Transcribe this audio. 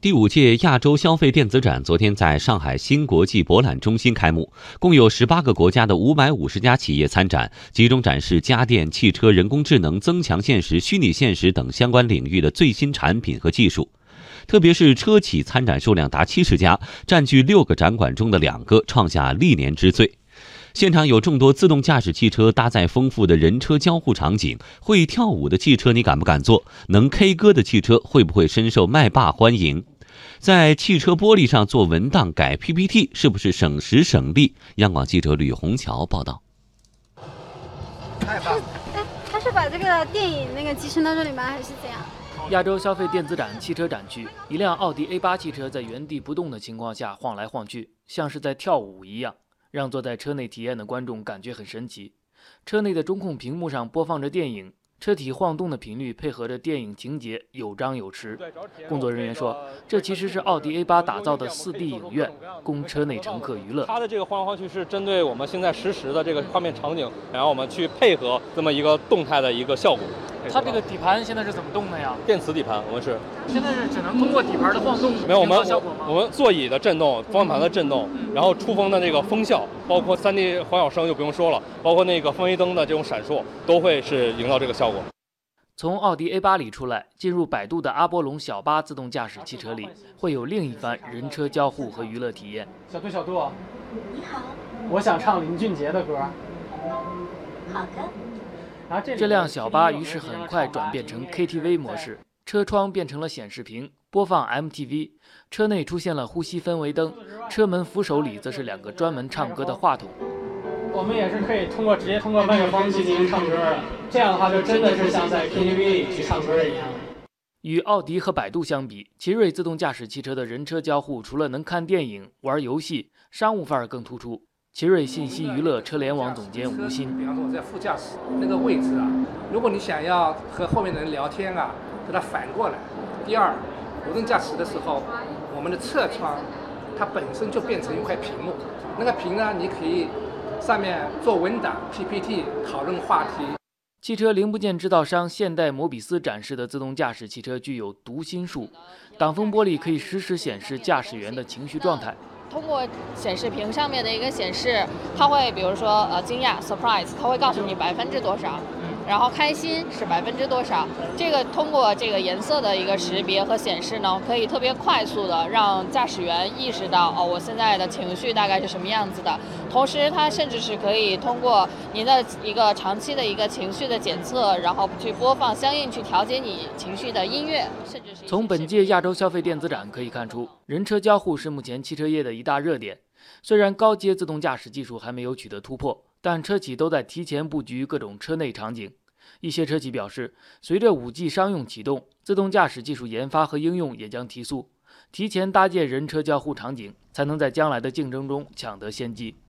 第五届亚洲消费电子展昨天在上海新国际博览中心开幕，共有十八个国家的五百五十家企业参展，集中展示家电、汽车、人工智能、增强现实、虚拟现实等相关领域的最新产品和技术。特别是车企参展数量达七十家，占据六个展馆中的两个，创下历年之最。现场有众多自动驾驶汽车搭载丰富的人车交互场景，会跳舞的汽车你敢不敢坐？能 K 歌的汽车会不会深受麦霸欢迎？在汽车玻璃上做文档改 PPT 是不是省时省力？央广记者吕红桥报道。太棒！哎，他是把这个电影那个集成到这里吗？还是怎样？亚洲消费电子展汽车展区，一辆奥迪 A8 汽车在原地不动的情况下晃来晃去，像是在跳舞一样。让坐在车内体验的观众感觉很神奇。车内的中控屏幕上播放着电影，车体晃动的频率配合着电影情节，有张有弛。工作人员说，这其实是奥迪 A8 打造的 4D 影院，供车内乘客娱乐。它的这个晃来晃去是针对我们现在实时的这个画面场景，然后我们去配合这么一个动态的一个效果。它这个底盘现在是怎么动的呀？电磁底盘，我们是。现在是只能通过底盘的晃动没有我们效果吗？我们座椅的震动、方向盘的震动，然后出风的那个风效，包括 3D 环绕声就不用说了，包括那个氛围灯的这种闪烁，都会是营造这个效果。从奥迪 A8 里出来，进入百度的阿波龙小巴自动驾驶汽车里，会有另一番人车交互和娱乐体验。小杜，小杜，你好，我想唱林俊杰的歌。好的。这辆小巴于是很快转变成 KTV 模式，车窗变成了显示屏，播放 MTV，车内出现了呼吸氛围灯，车门扶手里则是两个专门唱歌的话筒。我们也是可以通过直接通过麦克风进行唱歌的，这样的话就真的是像在 KTV 里去唱歌一样。与奥迪和百度相比，奇瑞自动驾驶汽车的人车交互除了能看电影、玩游戏，商务范儿更突出。奇瑞信息娱乐车联网总监吴鑫，比方说我在副驾驶那个位置啊，如果你想要和后面的人聊天啊，给它反过来。第二，无人驾驶的时候，我们的侧窗它本身就变成一块屏幕，那个屏呢，你可以上面做文档、PPT 讨论话题。汽车零部件制造商现代摩比斯展示的自动驾驶汽车具有读心术，挡风玻璃可以实时显示驾驶员的情绪状态。通过显示屏上面的一个显示，它会比如说呃惊讶 surprise，它会告诉你百分之多少。然后开心是百分之多少？这个通过这个颜色的一个识别和显示呢，可以特别快速的让驾驶员意识到哦，我现在的情绪大概是什么样子的。同时，它甚至是可以通过您的一个长期的一个情绪的检测，然后去播放相应去调节你情绪的音乐，甚至是。从本届亚洲消费电子展可以看出，人车交互是目前汽车业的一大热点。虽然高阶自动驾驶技术还没有取得突破。但车企都在提前布局各种车内场景。一些车企表示，随着 5G 商用启动，自动驾驶技术研发和应用也将提速，提前搭建人车交互场景，才能在将来的竞争中抢得先机。